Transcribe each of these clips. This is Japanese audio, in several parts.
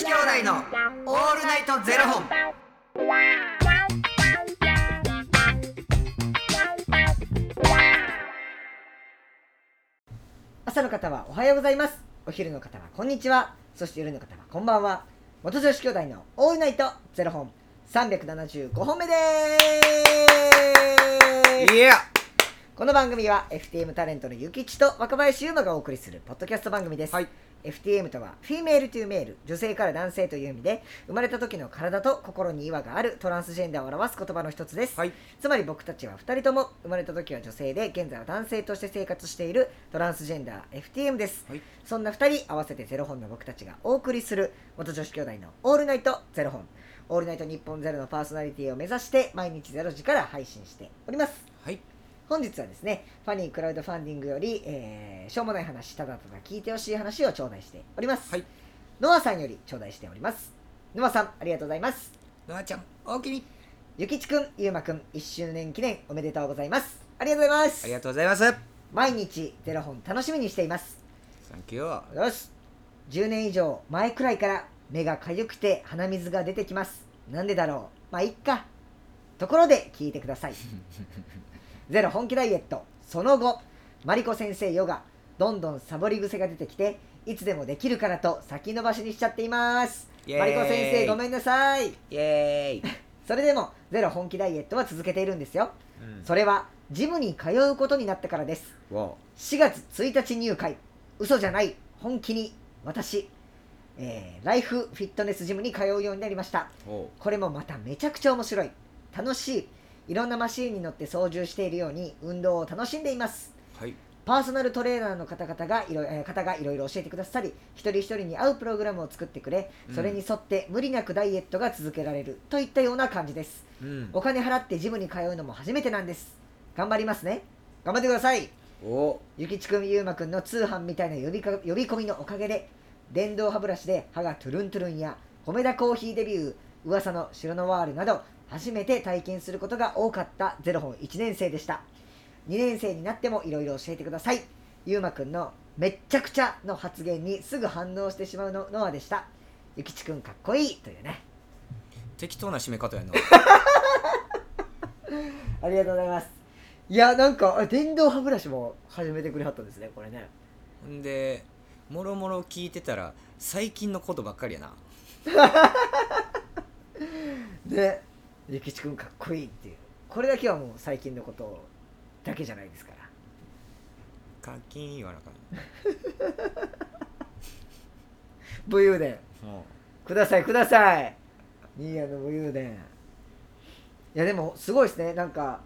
子兄弟のオールナイトゼロ本。朝の方はおはようございますお昼の方はこんにちはそして夜の方はこんばんは元女子兄弟のオールナイトゼロ本375本目でーすいや。この番組は FTM タレントのゆきちと若林優馬がお送りするポッドキャスト番組です、はい。FTM とはフィメールというメール女性から男性という意味で生まれた時の体と心に違和があるトランスジェンダーを表す言葉の一つです、はい。つまり僕たちは2人とも生まれた時は女性で現在は男性として生活しているトランスジェンダー FTM です、はい。そんな2人合わせてゼロ本の僕たちがお送りする元女子兄弟の「オールナイトゼロ本」「オールナイト日本ゼロのパーソナリティを目指して毎日ゼロ時から配信しております。はい。本日はですねファニークラウドファンディングより、えーしょうもない話ただただ聞いてほしい話を頂戴しております、はい。ノアさんより頂戴しております。ノアさんありがとうございます。のあちゃん、おおきに。ゆきちくんゆうまくん1周年記念おめでとうございます。ありがとうございます。ありがとうございます。サ毎日ゼロ本楽しみにしています。ンキュー。よし。10年以上前くらいから目がかゆくて鼻水が出てきます。なんでだろう。まあいっか。ところで聞いてください ゼロ本気ダイエット。その後マリコ先生ヨガどんどんサボり癖が出てきていつでもできるからと先延ばしにしちゃっています。マリコ先生ごめんなさい。イエーイ。それでもゼロ本気ダイエットは続けているんですよ。うん。それはジムに通うことになったからです。わ4月1日入会。嘘じゃない。本気に。私、えーライフフィットネスジムに通うようになりました。これもまためちゃくちゃ面白い。楽しいいろんなマシーンに乗って操縦しているように運動を楽しんでいますう。はい。パーソナルトレーナーの方々がいろ,、えー方がいろいろ教えてくださり一人一人に合うプログラムを作ってくれそれに沿って無理なくダイエットが続けられるといったような感じですうん。お金払ってジムに通うのも初めてなんです頑張りますね頑張ってくださいお。ゆきちくんゆうまくんの通販みたいな呼びか呼び込みのおかげで電動歯ブラシで歯がトゥルントゥルンや米田コーヒーデビュー噂のシロノワールなど初めて体験することが多かったゼロ本1年生でした。2年生になってもいろいろ教えてください。ゆうまくんのめっちゃくちゃの発言にすぐ反応してしまうのノアでした。ゆきちくんかっこいい。というね。適当な締め方やな。ありがとうございます。いやなんかあ電動歯ブラシも始めてくれはったんですねこれね。ほんで、もろもろ聞いてたら、最近のことばっかりやな。でゆきちくんかっこいいっていう。これだけはもう最近のことだけじゃないですから。課金言わなあかん。武勇伝。もくださいください。新谷の武勇伝。いやでもすごいですね。なんか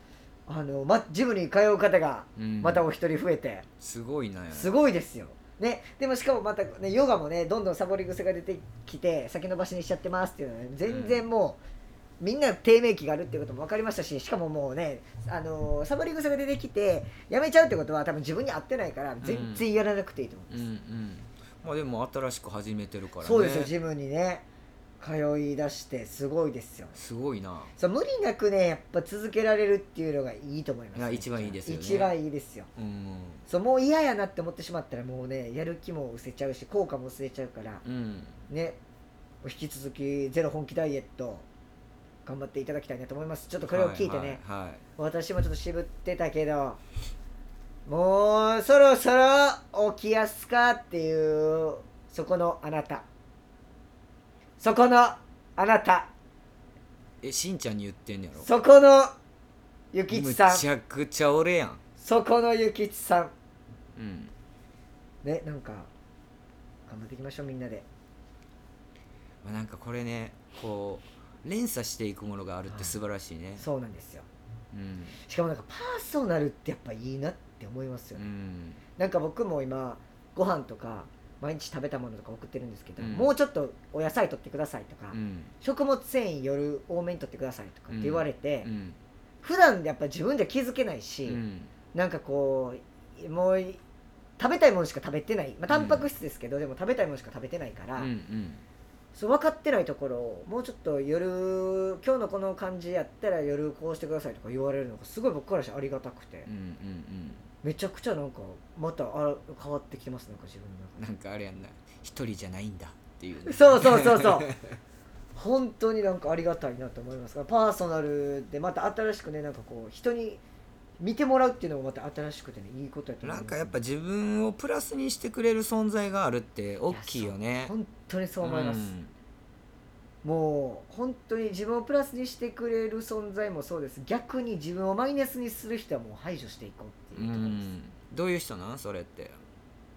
あの、ま、ジムに通う方がう。うん。またお一人増えて、すごいな。すごいですよ。ね、でもしかもまた、ね、ヨガもねどんどんサボり癖が出てきて先延ばしにしちゃってますっていうのは、ね、全然もう、みんな低迷期があるっていうことも分かりましたししかももうね、あのーサボり癖が出てきてやめちゃうってことは多分自分に合ってないから全然やらなくていいと思う、うんうん。まあでも新しく始めてるからね。そうですよジムにね通い出してすごいですよすごいな。そう無理なくねやっぱ続けられるっていうのがいいと思います、いや一番いいですよね一番いいですようん。そうもう嫌やなって思ってしまったらもうねやる気も失せちゃうし効果も薄れちゃうからうん。ね引き続きゼロ本気ダイエット頑張っていただきたいなと思います。ちょっとこれを聞いてね、はいはいはい。私もちょっと渋ってたけどもうそろそろ起きやすかっていうそこのあなた。そこのあなた。えしんちゃんに言ってんねやろ？そこのゆきちむさん。ちゃくちゃ俺やん。そこのゆきちさん。うん。ねなんか頑張っていきましょうみんなで。まあ、なんかこれねこう連鎖していくものがあるって素晴らしいね。そうなんですよ。うん。しかもなんかパーソナルってやっぱいいなって思いますよね、うん。なんか僕も今ご飯とか毎日食べたものとか送ってるんですけど、うん。もうちょっとお野菜取ってくださいとか、うん。食物繊維夜多めに取ってくださいとかって言われて、うん。普段やっぱ自分じゃ気づけないし、うん。なんかこうもう食べたいものしか食べてない、まあ、タンパク質ですけど、でも食べたいものしか食べてないから、うんうんそう分かってないところをもうちょっと夜今日のこの感じやったら夜こうしてくださいとか言われるのがすごい僕からしてありがたくて、うんうんめちゃくちゃなんかまたあ変わってきてますなんか自分の中なんかあれやんな一人じゃないんだっていうね、そうそうそうそう。本当になんかありがたいなと思います。がパーソナルでまた新しくねなんかこう人に見てもらうっていうのもまた新しくてねいいことやと思なんかやっぱ自分をプラスにしてくれる存在があるって大きいよね。本当にそう思います、ん。もう本当に自分をプラスにしてくれる存在もそうです。逆に自分をマイナスにする人はもう排除していこうってういうところです、ん。どういう人なん？それって。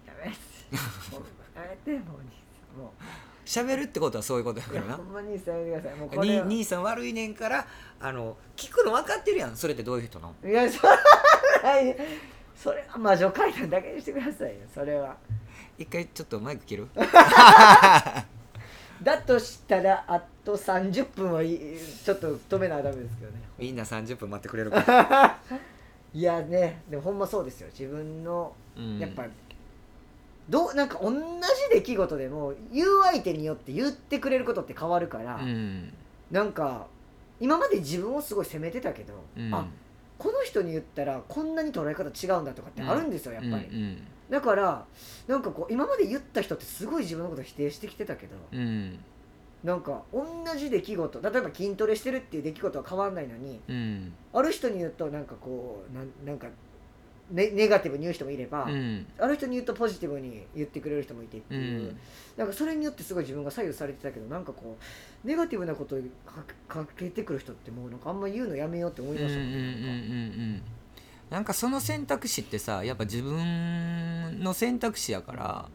やめて。もう喋るってことはそういうことやからな。やほんま兄さんやめてください。もうこれには。兄さん悪いねんからあの聞くの分かってるやん。それってどういう人なの？いやそれそれは魔女階段だけにしてくださいよ。それは。一回ちょっとマイク切る？だとしたらあと30分はいちょっと止めなダメですけどね。みんな30分待ってくれるから、いやねでもほんまそうですよ。自分のうん。やっぱ、どうなんか同じ出来事でも言う相手によって言ってくれることって変わるから、うん。なんか今まで自分をすごい責めてたけど、うん。あこの人に言ったらこんなに捉え方違うんだとかってあるんですよ、やっぱり、うんだからなんかこう今まで言った人ってすごい自分のこと否定してきてたけど、うんうん。なんか同じ出来事例えば筋トレしてるっていう出来事は変わんないのにうん。ある人に言うとなんかこうなんなんかネネガティブに言う人もいれば、うん。ある人に言うとポジティブに言ってくれる人もいてってういう、ん。なんかそれによってすごい自分が左右されてたけどなんかこうネガティブなことをかかけてくる人ってもうなんかあんま言うのやめようって思いましたもん。うんうんうんうんなんかその選択肢ってさやっぱ自分の選択肢やから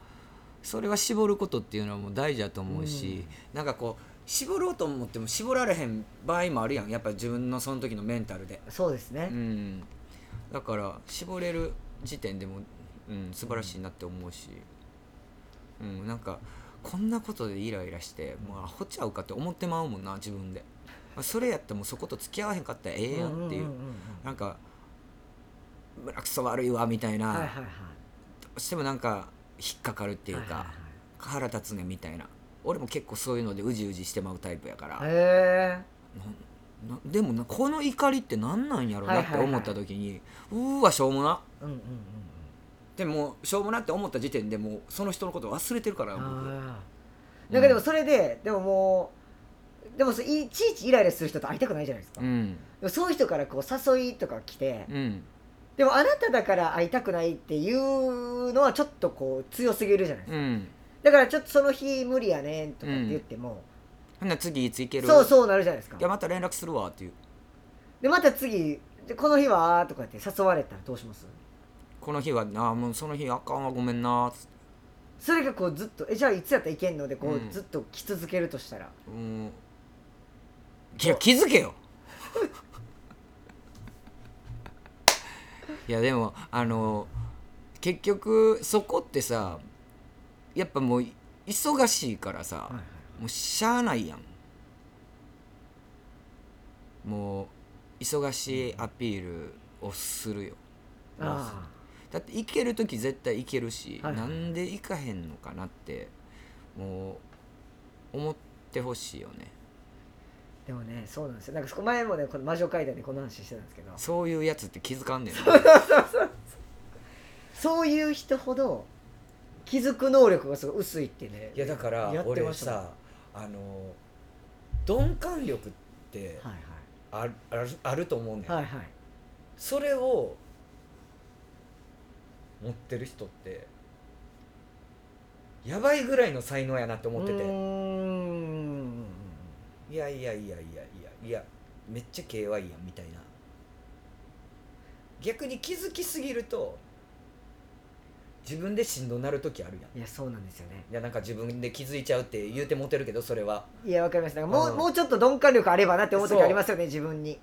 それは絞ることっていうのはもう大事だと思うし、なんかこう絞ろうと思っても絞られへん場合もあるやん。やっぱ自分のその時のメンタルで、そうですね、うん、だから絞れる時点でも、うん、素晴らしいなって思うし、うん、なんかこんなことでイライラしてもうアホちゃうかって思ってまうもんな自分で、まあそれやったらもうそこと付き合わへんかったらええやんっていう,、なんか胸くそ悪いわみたいな、はいはいはい。どうしてもなんか引っかかるっていうか、腹立つねみたいな。俺も結構そういうのでうじうじしてまうタイプやから、はいへなでもなこの怒りって何なんやろなって思った時に、うーわしょうもな。えうんうんうん。でもしょうもなって思った時点でもうその人のこと忘れてるからうん僕なんかでもそれで、でももうでもいちいちイライラする人と会いたくないじゃないですか、でうん。もそういう人からこう誘いとか来て、うん。でもあなただから会いたくないっていうのはちょっとこう強すぎるじゃないですか、うん。だからちょっとその日無理やねんとかって言っても、ほんなら次いつ行ける？そうそうなるじゃないですか。いやまた連絡するわっていう。でまた次でこの日はとかって誘われたらどうします？この日はなもうその日あかんわごめんなつって。それがこうずっとえじゃあいつやったらいけんの？でこう、うん。ずっと来続けるとしたら。うん。いや気づけよ。いやでもあの結局そこってさやっぱもう忙しいからさ、もうしゃあないやん。もう忙しいアピールをするよ。あだって行ける時絶対行けるし、はいはい。なんで行かへんのかなってもう思ってほしいよね。あでもねそうなんですよ。なんかそこ前もねこの魔女階段でこの話してたんですけど。そういうやつって気づかんねんな。そういう人ほど気づく能力がすごい薄いってねいやだからやって俺ましたもん。さあの鈍感力ってはいあるあるあると思うねん、はいはいはい。それを持ってる人ってやばいぐらいの才能やなって思ってて。いやいやいやいやいやいやめっちゃ KY やんみたいな。逆に気づきすぎると自分でしんどなる時あるやん。いやそうなんですよね。いやなんか自分で気づいちゃうって言うてモテるけどそれは。いやわかりますだからもう,、うん。もうちょっと鈍感力あればなって思う時ありますよね自分に。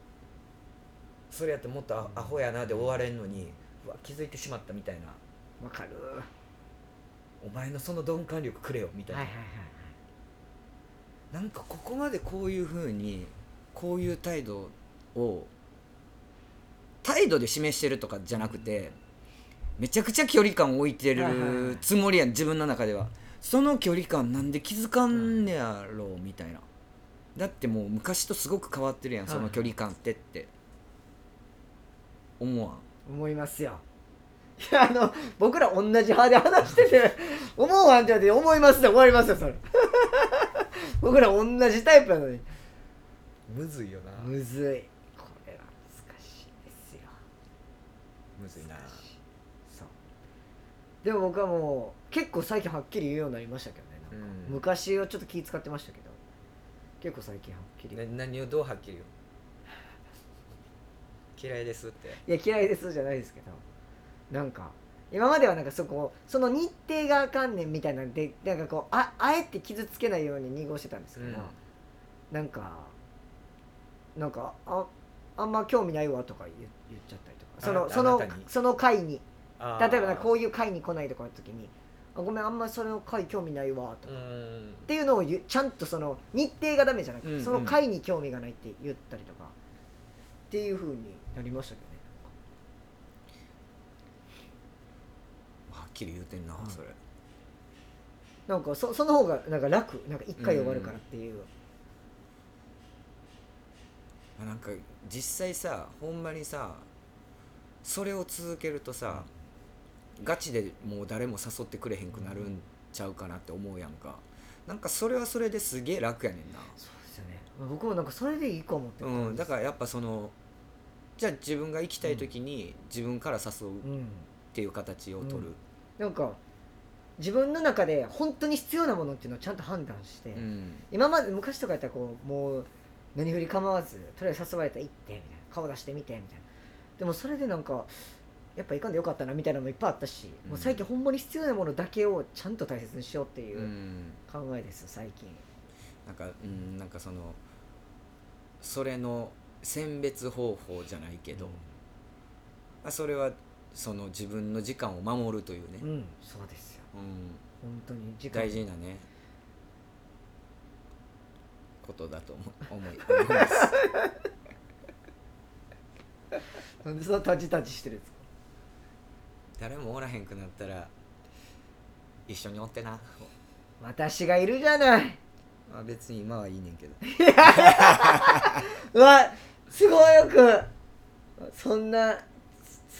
それやってもっとアアホやなで終われんのにうわ気づいてしまったみたいな。わかる。はお前のその鈍感力くれよみたいな、いはいはいなんかここまでこういうふうにこういう態度を態度で示してるとかじゃなくてめちゃくちゃ距離感を置いてるつもりやん自分の中では。その距離感なんで気づかんねやろうみたいな。だってもう昔とすごく変わってるやんその距離感ってって。思わん。思いますよ。いやあの僕ら同じ派で話してて 思うわんって言われて思いますで終わりますよそれ。僕ら同じタイプなのに。むずいよな。むずい。これは難しいですよ。むずいなでも僕はもう結構最近はっきり言うようになりましたけどね。なんかうん。昔はちょっと気使ってましたけど。結構最近はっきり。な何をどうはっきり言う？嫌いですって。いや嫌いですじゃないですけど。なんか今まではなんかそこその日程があかんねんみたいなんでなんかこうああえて傷つけないように濁してたんですけど、なんかなんかああんま興味ないわとか言言っちゃったりとか。そあなたのそのあなたに。その会に。あ例えばなんかこうういう会に来ないとかの時にあごめんあんまその会興味ないわとか、っん。ていうのをちゃんとその日程がダメじゃなくて、うんうん。その会に興味がないって言ったりとか。っていうふうになりましたけどね。はっきり言うてんな、うん。それ。なんかそその方がなんか楽なんか一回終わるからっていう、なんか実際さほんまにさそれを続けるとさガチでもう誰も誘ってくれへんくなるんちゃうかなって思うやんか。なんかそれはそれですげえ楽やねんな。そうですよね。僕もなんかそれでいいかもって。うん、だからやっぱそのじゃあ自分が行きたい時に自分から誘うっうん。ていう形を取る、なんか自分の中で本当に必要なものっていうのをちゃんと判断して、うん。今まで昔とかやったらこうもう何振り構わずとりあえず誘われたら行ってみたいな。顔出してみてみたいな。でもそれでなんかやっぱ行かんでよかったなみたいなのもいっぱいあったし、うん。もう最近ほんまに必要なものだけをちゃんと大切にしようっていううん。考えです最近。なんかうんなんかそのそれの選別方法じゃないけど、まあ、それはその自分の時間を守るというね、うん、うんそうですよ。うん。本当に時間。大事なねことだと思思います。なんでそんなタジタジしてるんですか？誰もおらへんくなったら一緒におってな、私がいるじゃない。まあ、別に今はいいねんけど。うわ都合よくそんな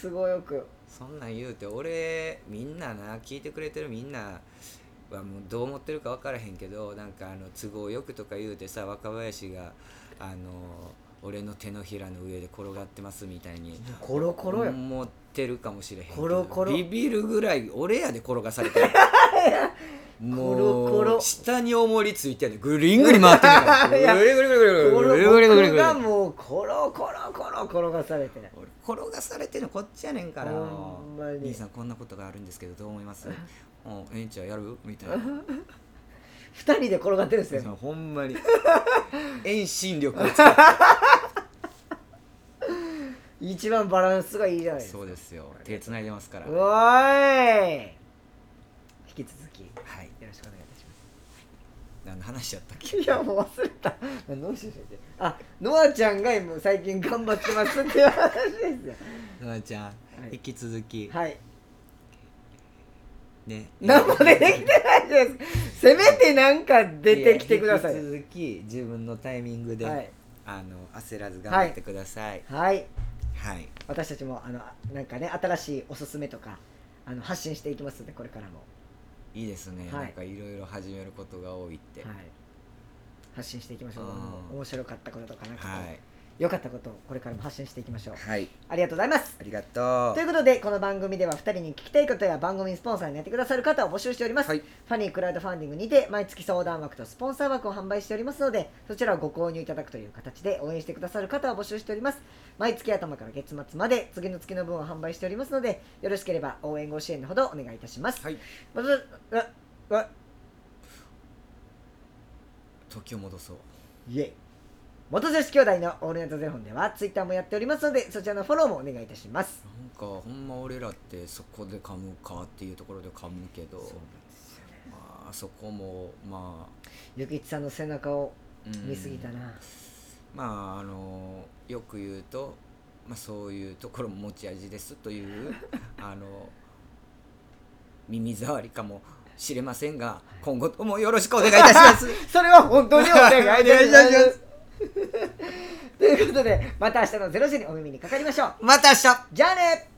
都合よく。そんなん言うて俺みんなな聞いてくれてるみんなはもうどう思ってるか分からへんけどなんかあの都合よくとか言うてさ若林があの俺の手のひらの上で転がってますみたいに。コロコロよ。思ってるかもしれへんけど。コロコロ。ビビるぐらい俺やで転がされてる。もうコロ。コロ下に重りついてんねぐりんぐり回ってるから。いやぐりぐりぐりぐりぐりコロぐりぐりぐりぐり僕がもうコロコロコロ転がされて俺転がされてんのこっちやねんから兄さんこんなことがあるんですけどどう思いますうんええんちゃうやるみたいな二人で転がってるんですよ。ほんまに。遠心力を使って。一番バランスがいいじゃないですか。そうですよ。手つないでますから。うおーい。引き続き。よはい。ろしくお願いいたしま何の話やったっけ？すいやもう忘れた。何の話でしたっけあノアちゃんが今最近頑張ってますっていう話ですよ。のあちゃん、い。引き続き、はいね。何も出てきてないです。せめてなんか出てきてください。や引き続き自分のタイミングで、はい。あの焦らず頑張ってください。はい。はい、私たちもあのなんかね新しいおすすめとかあの発信していきますのでこれからも、い、いですね、はい。なんかいろいろ始めることが多いって。はい、発信していきましょう。うん。面白かったこととかなんかはい良かったことをこれからも発信していきましょう。はい。ありがとうございます。ありがとう。ということでこの番組では2人に聞きたいことや番組スポンサーになってくださる方を募集しております、はい。ファニークラウドファンディングにて毎月相談枠とスポンサー枠を販売しておりますのでそちらをご購入いただくという形で応援してくださる方を募集しております。毎月頭から月末まで次の月の分を販売しておりますのでよろしければ応援ご支援のほどお願いいたします、はい。ま時を戻そう。イエイ元女子兄弟のオールナイトゼロ本ではツイッターもやっておりますのでそちらのフォローもお願いいたします。なんかほんま俺らってそこで噛むかっていうところで噛むけどまあそこもまあ、ゆきちさんの背中をうん。見すぎたな、まああのよく言うと、まあ、そういうところも持ち味ですという あの耳障りかもしれませんが今後ともよろしくお願いいたします。それは本当にお願いいたします ということでまた明日の0時にお耳にかかりましょう。また明日。じゃあね